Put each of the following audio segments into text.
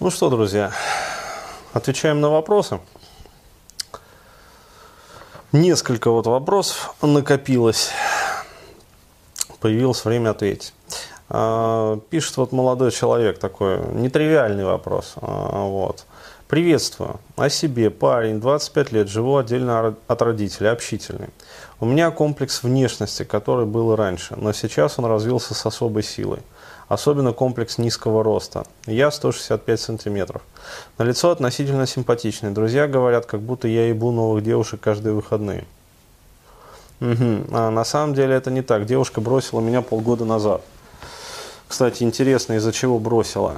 Ну что, друзья, отвечаем на вопросы. Несколько вот вопросов накопилось. Появилось время ответить. А, пишет вот молодой человек такой, нетривиальный вопрос. А, вот. Приветствую. О себе. Парень, 25 лет, живу отдельно от родителей, общительный. У меня комплекс внешности, который был раньше, но сейчас он развился с особой силой. Особенно комплекс низкого роста. Я 165 сантиметров. На лицо относительно симпатичный. Друзья говорят, как будто я ебу новых девушек каждые выходные. Угу. А на самом деле это не так. Девушка бросила меня полгода назад. Кстати, интересно, из-за чего бросила.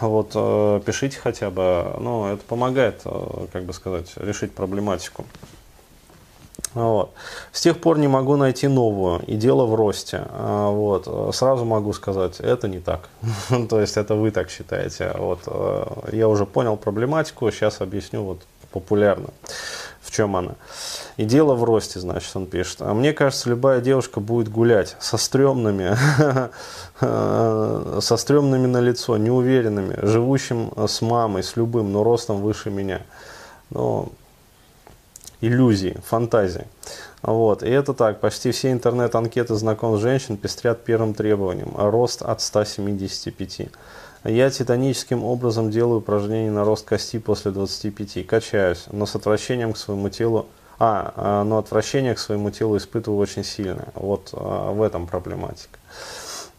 Вот э, пишите хотя бы, ну, это помогает, э, как бы сказать, решить проблематику. Вот. С тех пор не могу найти новую, и дело в росте. А, вот. Сразу могу сказать, это не так. То есть это вы так считаете. Вот. Э, я уже понял проблематику, сейчас объясню вот популярно в чем она. И дело в росте, значит, он пишет. А мне кажется, любая девушка будет гулять со стрёмными, со стрёмными на лицо, неуверенными, живущим с мамой, с любым, но ростом выше меня. Ну, иллюзии, фантазии. Вот. И это так, почти все интернет-анкеты знакомых женщин пестрят первым требованием, рост от 175. Я титаническим образом делаю упражнения на рост кости после 25, качаюсь, но с отвращением к своему телу, а, а но отвращение к своему телу испытываю очень сильно. Вот а, в этом проблематика.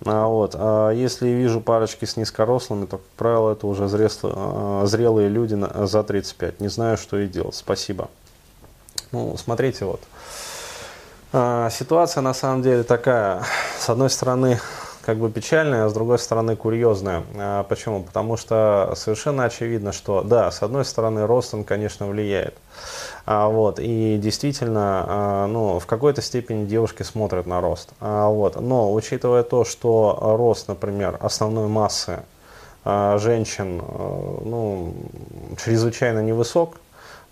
А, вот. А если вижу парочки с низкорослыми, то, как правило, это уже зрелые, люди за 35. Не знаю, что и делать. Спасибо. Ну, смотрите, вот. А, ситуация на самом деле такая. С одной стороны, как бы печальная, а с другой стороны курьезная. А, почему? Потому что совершенно очевидно, что да, с одной стороны рост он, конечно, влияет. А, вот, и действительно, ну, в какой-то степени девушки смотрят на рост. Вот, но учитывая то, что рост, например, основной массы женщин а, ну, чрезвычайно невысок,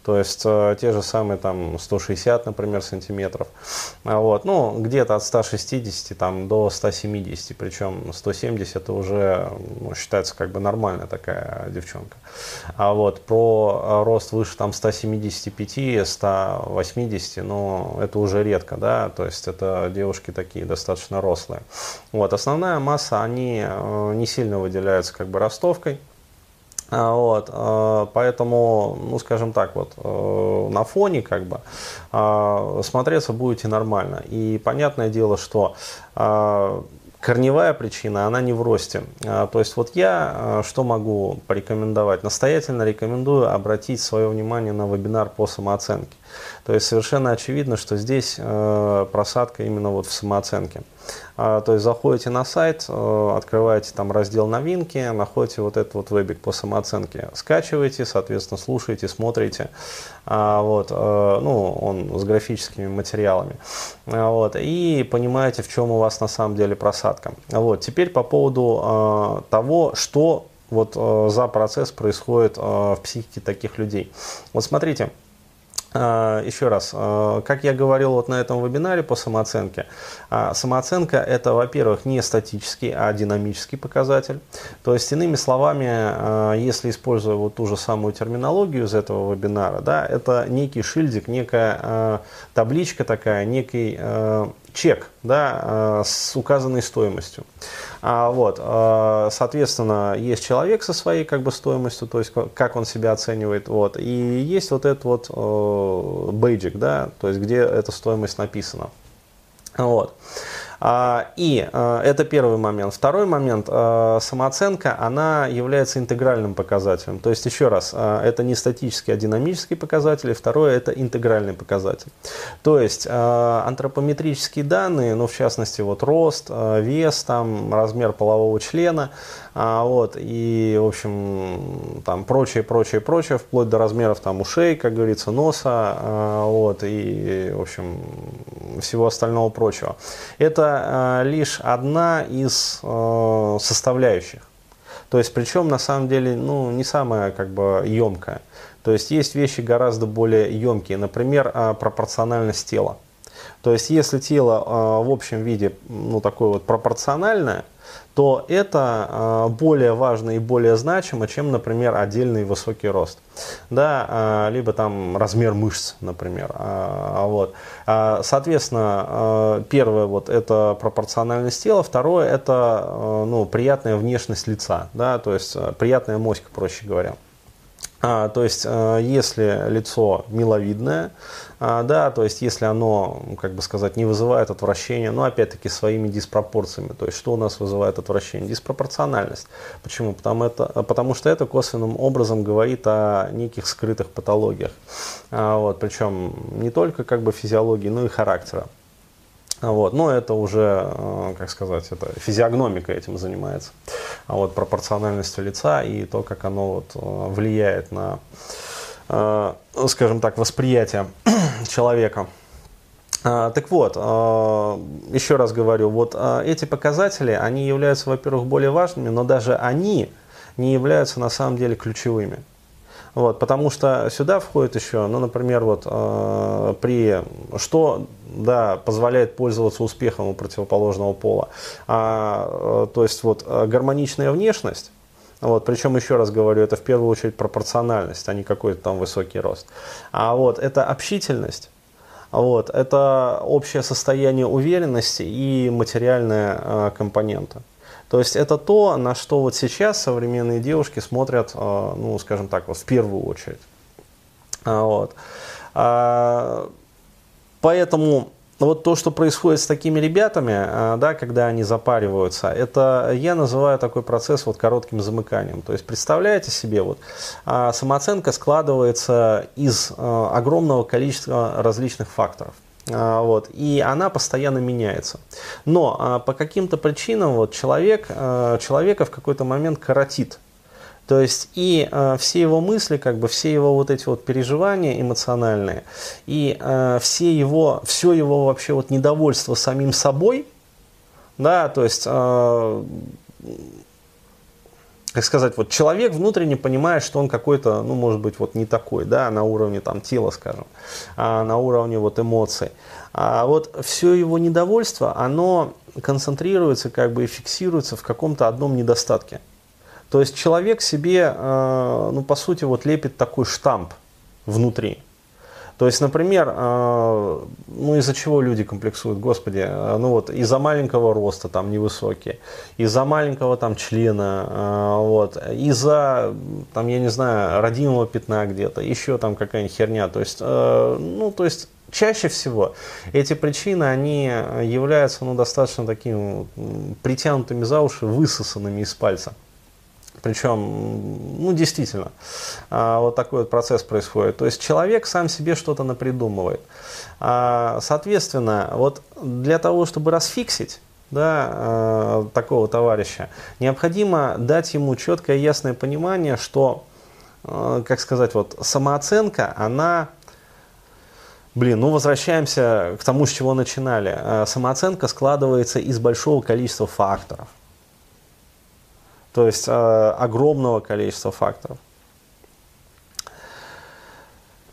то есть э, те же самые там 160, например, сантиметров. А вот, ну, где-то от 160 там, до 170, причем 170 это уже ну, считается как бы нормальная такая девчонка. А вот про э, рост выше там 175, 180, ну, это уже редко, да, то есть это девушки такие достаточно рослые. Вот, основная масса, они э, не сильно выделяются как бы ростовкой, вот, а, поэтому, ну, скажем так, вот, э, на фоне, как бы, а, смотреться будете нормально. И понятное дело, что корневая причина, она не в росте. То есть вот я что могу порекомендовать? Настоятельно рекомендую обратить свое внимание на вебинар по самооценке. То есть совершенно очевидно, что здесь э, просадка именно вот в самооценке. А, то есть заходите на сайт, э, открываете там раздел новинки, находите вот этот вот вебик по самооценке, скачиваете, соответственно, слушаете, смотрите. А, вот, э, ну, он с графическими материалами. А, вот, и понимаете, в чем у вас на самом деле просадка. Вот, теперь по поводу того, что вот за процесс происходит в психике таких людей. Вот смотрите, еще раз, а, как я говорил вот на этом вебинаре по самооценке, а, самооценка это, во-первых, не статический, а динамический показатель. То есть, иными словами, если используя вот ту же самую терминологию из этого вебинара, да, это некий шильдик, некая табличка такая, некий чек да, с указанной стоимостью. А, вот, а, соответственно, есть человек со своей как бы стоимостью, то есть как он себя оценивает, вот, и есть вот этот вот э, бейджик, да, то есть где эта стоимость написана. Вот. А, и а, это первый момент. Второй момент, а, самооценка, она является интегральным показателем. То есть, еще раз, это не статический, а динамический показатель. И второе, это интегральный показатель. То есть, антропометрические данные, ну, в частности, вот рост, вес, там, размер полового члена, вот, и, в общем, там, прочее, прочее, прочее, вплоть до размеров там ушей, как говорится, носа, вот, и, в общем, всего остального прочего. Это э, лишь одна из э, составляющих. То есть, причем на самом деле, ну, не самая как бы емкая. То есть, есть вещи гораздо более емкие. Например, э, пропорциональность тела. То есть, если тело э, в общем виде, ну, такое вот пропорциональное, то это э, более важно и более значимо, чем, например, отдельный высокий рост. Да, э, либо там размер мышц, например. Э, вот. Соответственно, первое вот это пропорциональность тела, второе это ну, приятная внешность лица, да, то есть приятная моська, проще говоря. А, то есть, э, если лицо миловидное, а, да, то есть, если оно, как бы сказать, не вызывает отвращения, но опять-таки своими диспропорциями, то есть, что у нас вызывает отвращение? Диспропорциональность. Почему? Потому, это, потому что это косвенным образом говорит о неких скрытых патологиях. А, вот, причем не только как бы физиологии, но и характера. Вот. Но это уже, э, как сказать, это физиогномика этим занимается. А вот пропорциональностью лица и то, как оно вот э, влияет на, э, скажем так, восприятие человека. А, так вот, еще раз говорю, вот эти показатели, они являются, во-первых, более важными, но даже они не являются на самом деле ключевыми. Вот, потому что сюда входит еще, ну, например, вот э, при что да, позволяет пользоваться успехом у противоположного пола. А, э, то есть вот э, гармоничная внешность, вот, причем, еще раз говорю, это в первую очередь пропорциональность, а не какой-то там высокий рост. А вот это общительность, вот, это общее состояние уверенности и материальная э, компонента. То есть это то, на что вот сейчас современные девушки смотрят, э, ну, скажем так, вот в первую очередь. А, вот. А, поэтому вот то, что происходит с такими ребятами, а, да, когда они запариваются, это я называю такой процесс вот коротким замыканием. То есть представляете себе, вот самооценка складывается из огромного количества различных факторов. А, вот, и она постоянно меняется. Но а, по каким-то причинам вот, человек, а, человека в какой-то момент коротит. То есть и э, все его мысли, как бы все его вот эти вот переживания эмоциональные, и э, все его, все его вообще вот недовольство самим собой, да, то есть э, как сказать, вот человек внутренне понимает, что он какой-то, ну, может быть, вот не такой, да, на уровне там тела, скажем, а на уровне вот эмоций. А вот все его недовольство, оно концентрируется, как бы и фиксируется в каком-то одном недостатке. То есть человек себе, э, ну, по сути, вот лепит такой штамп внутри. То есть, например, э, ну из-за чего люди комплексуют, господи, э, ну вот из-за маленького роста там невысокие, из-за маленького там члена, э, вот, из-за там, я не знаю, родимого пятна где-то, еще там какая-нибудь херня. То есть, ну, то есть чаще всего эти причины, они являются ну, достаточно такими притянутыми за уши, высосанными из пальца. Причем, ну, действительно, а, вот такой вот процесс происходит. То есть человек сам себе что-то напридумывает. А, соответственно, вот для того, чтобы расфиксить, да, а, такого товарища, необходимо дать ему четкое ясное понимание, что, как сказать, вот самооценка, она Блин, ну возвращаемся к тому, с чего начинали. Самооценка складывается из большого количества факторов. То есть э, огромного количества факторов.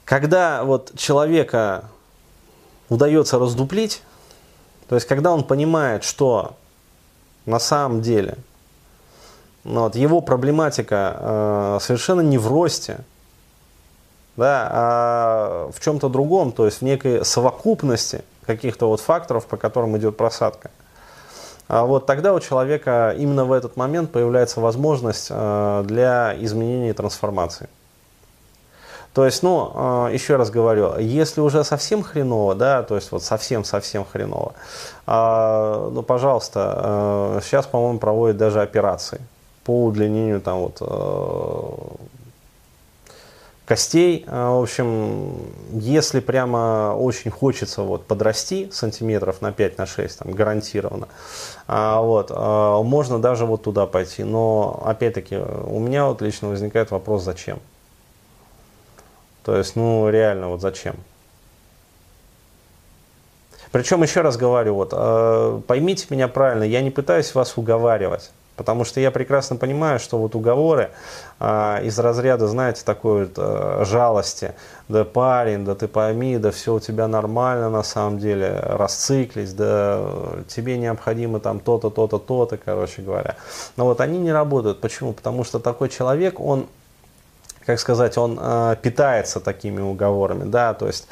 Когда вот человека удается раздуплить, то есть когда он понимает, что на самом деле ну, вот, его проблематика э, совершенно не в росте, да, а в чем-то другом, то есть в некой совокупности каких-то вот факторов, по которым идет просадка – вот тогда у человека именно в этот момент появляется возможность э, для изменения и трансформации. То есть, ну, э, еще раз говорю, если уже совсем хреново, да, то есть вот совсем-совсем хреново, а, ну, пожалуйста, сейчас, э, по-моему, проводят даже операции по удлинению там вот костей. А, в общем, если прямо очень хочется вот подрасти сантиметров на 5, на 6, там, гарантированно, а, вот, а, можно даже вот туда пойти. Но, опять-таки, у меня вот лично возникает вопрос, зачем? То есть, ну, реально, вот зачем? Причем, еще раз говорю, вот, поймите меня правильно, я не пытаюсь вас уговаривать. Потому что я прекрасно понимаю, что вот уговоры а, из разряда, знаете, такой вот а, жалости, да парень, да ты пойми, да все у тебя нормально на самом деле, расциклись, да тебе необходимо там то-то, то-то, то-то, короче говоря. Но вот они не работают. Почему? Потому что такой человек, он как сказать, он э, питается такими уговорами, да, то есть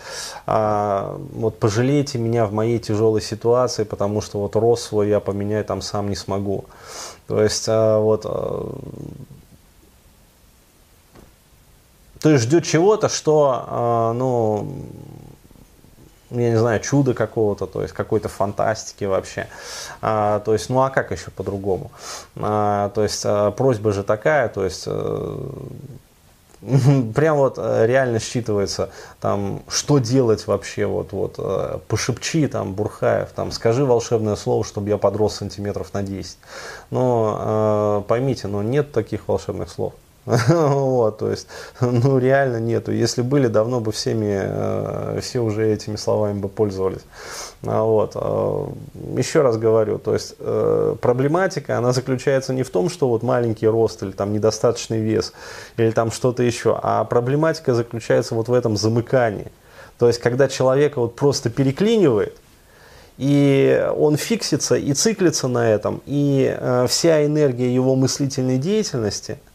э, вот пожалейте меня в моей тяжелой ситуации, потому что вот рост свой я поменять там сам не смогу. То есть э, вот э, то есть ждет чего-то, что, э, ну, я не знаю, чудо какого-то, то есть какой-то фантастики вообще. А, то есть, ну а как еще по-другому? А, то есть а, просьба же такая, то есть а, прям вот э, реально считывается, там, что делать вообще, вот, вот, э, пошепчи, там, Бурхаев, там, скажи волшебное слово, чтобы я подрос сантиметров на 10. Но э, поймите, но нет таких волшебных слов. Вот, то есть, ну реально нету. Если были, давно бы всеми, э, все уже этими словами бы пользовались. А вот. Э, еще раз говорю, то есть э, проблематика, она заключается не в том, что вот маленький рост или там недостаточный вес или там что-то еще, а проблематика заключается вот в этом замыкании. То есть, когда человека вот просто переклинивает, и он фиксится и циклится на этом, и э, вся энергия его мыслительной деятельности –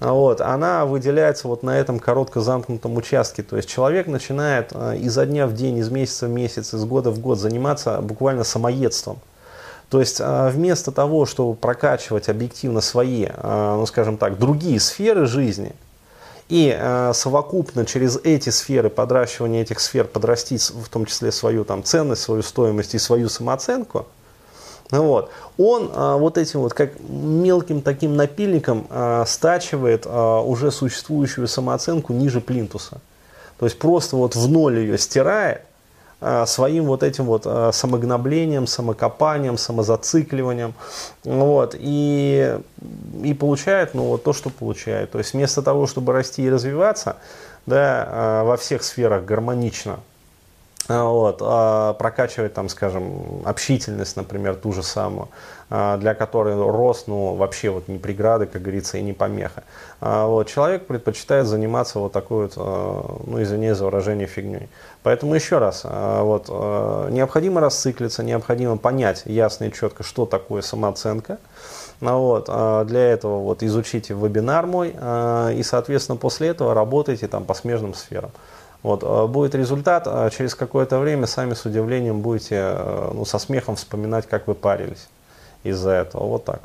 вот, она выделяется вот на этом коротко замкнутом участке. То есть человек начинает э, изо дня в день, из месяца в месяц, из года в год заниматься буквально самоедством. То есть э, вместо того, чтобы прокачивать объективно свои, э, ну скажем так, другие сферы жизни, и совокупно через эти сферы, подращивание этих сфер, подрастить в том числе свою там, ценность, свою стоимость и свою самооценку – вот. Он а, вот этим вот как мелким таким напильником а, стачивает а, уже существующую самооценку ниже плинтуса. То есть просто вот в ноль ее стирает а, своим вот этим вот а, самогноблением, самокопанием, самозацикливанием. Вот. И, и получает ну, вот то, что получает. То есть вместо того, чтобы расти и развиваться да, а, во всех сферах гармонично, вот, а прокачивать, там, скажем, общительность, например, ту же самую, а, для которой рост, ну, вообще вот не преграды, как говорится, и не помеха. Вот, человек предпочитает заниматься вот такой вот, ну, извини за выражение, фигней. Поэтому еще раз, вот, необходимо расциклиться, необходимо понять ясно и четко, что такое самооценка, ну, вот, для этого вот изучите вебинар мой, и, соответственно, после этого работайте там по смежным сферам. Вот, а будет результат, а через какое-то время сами с удивлением будете, э, ну, со смехом вспоминать, как вы парились из-за этого. Вот так.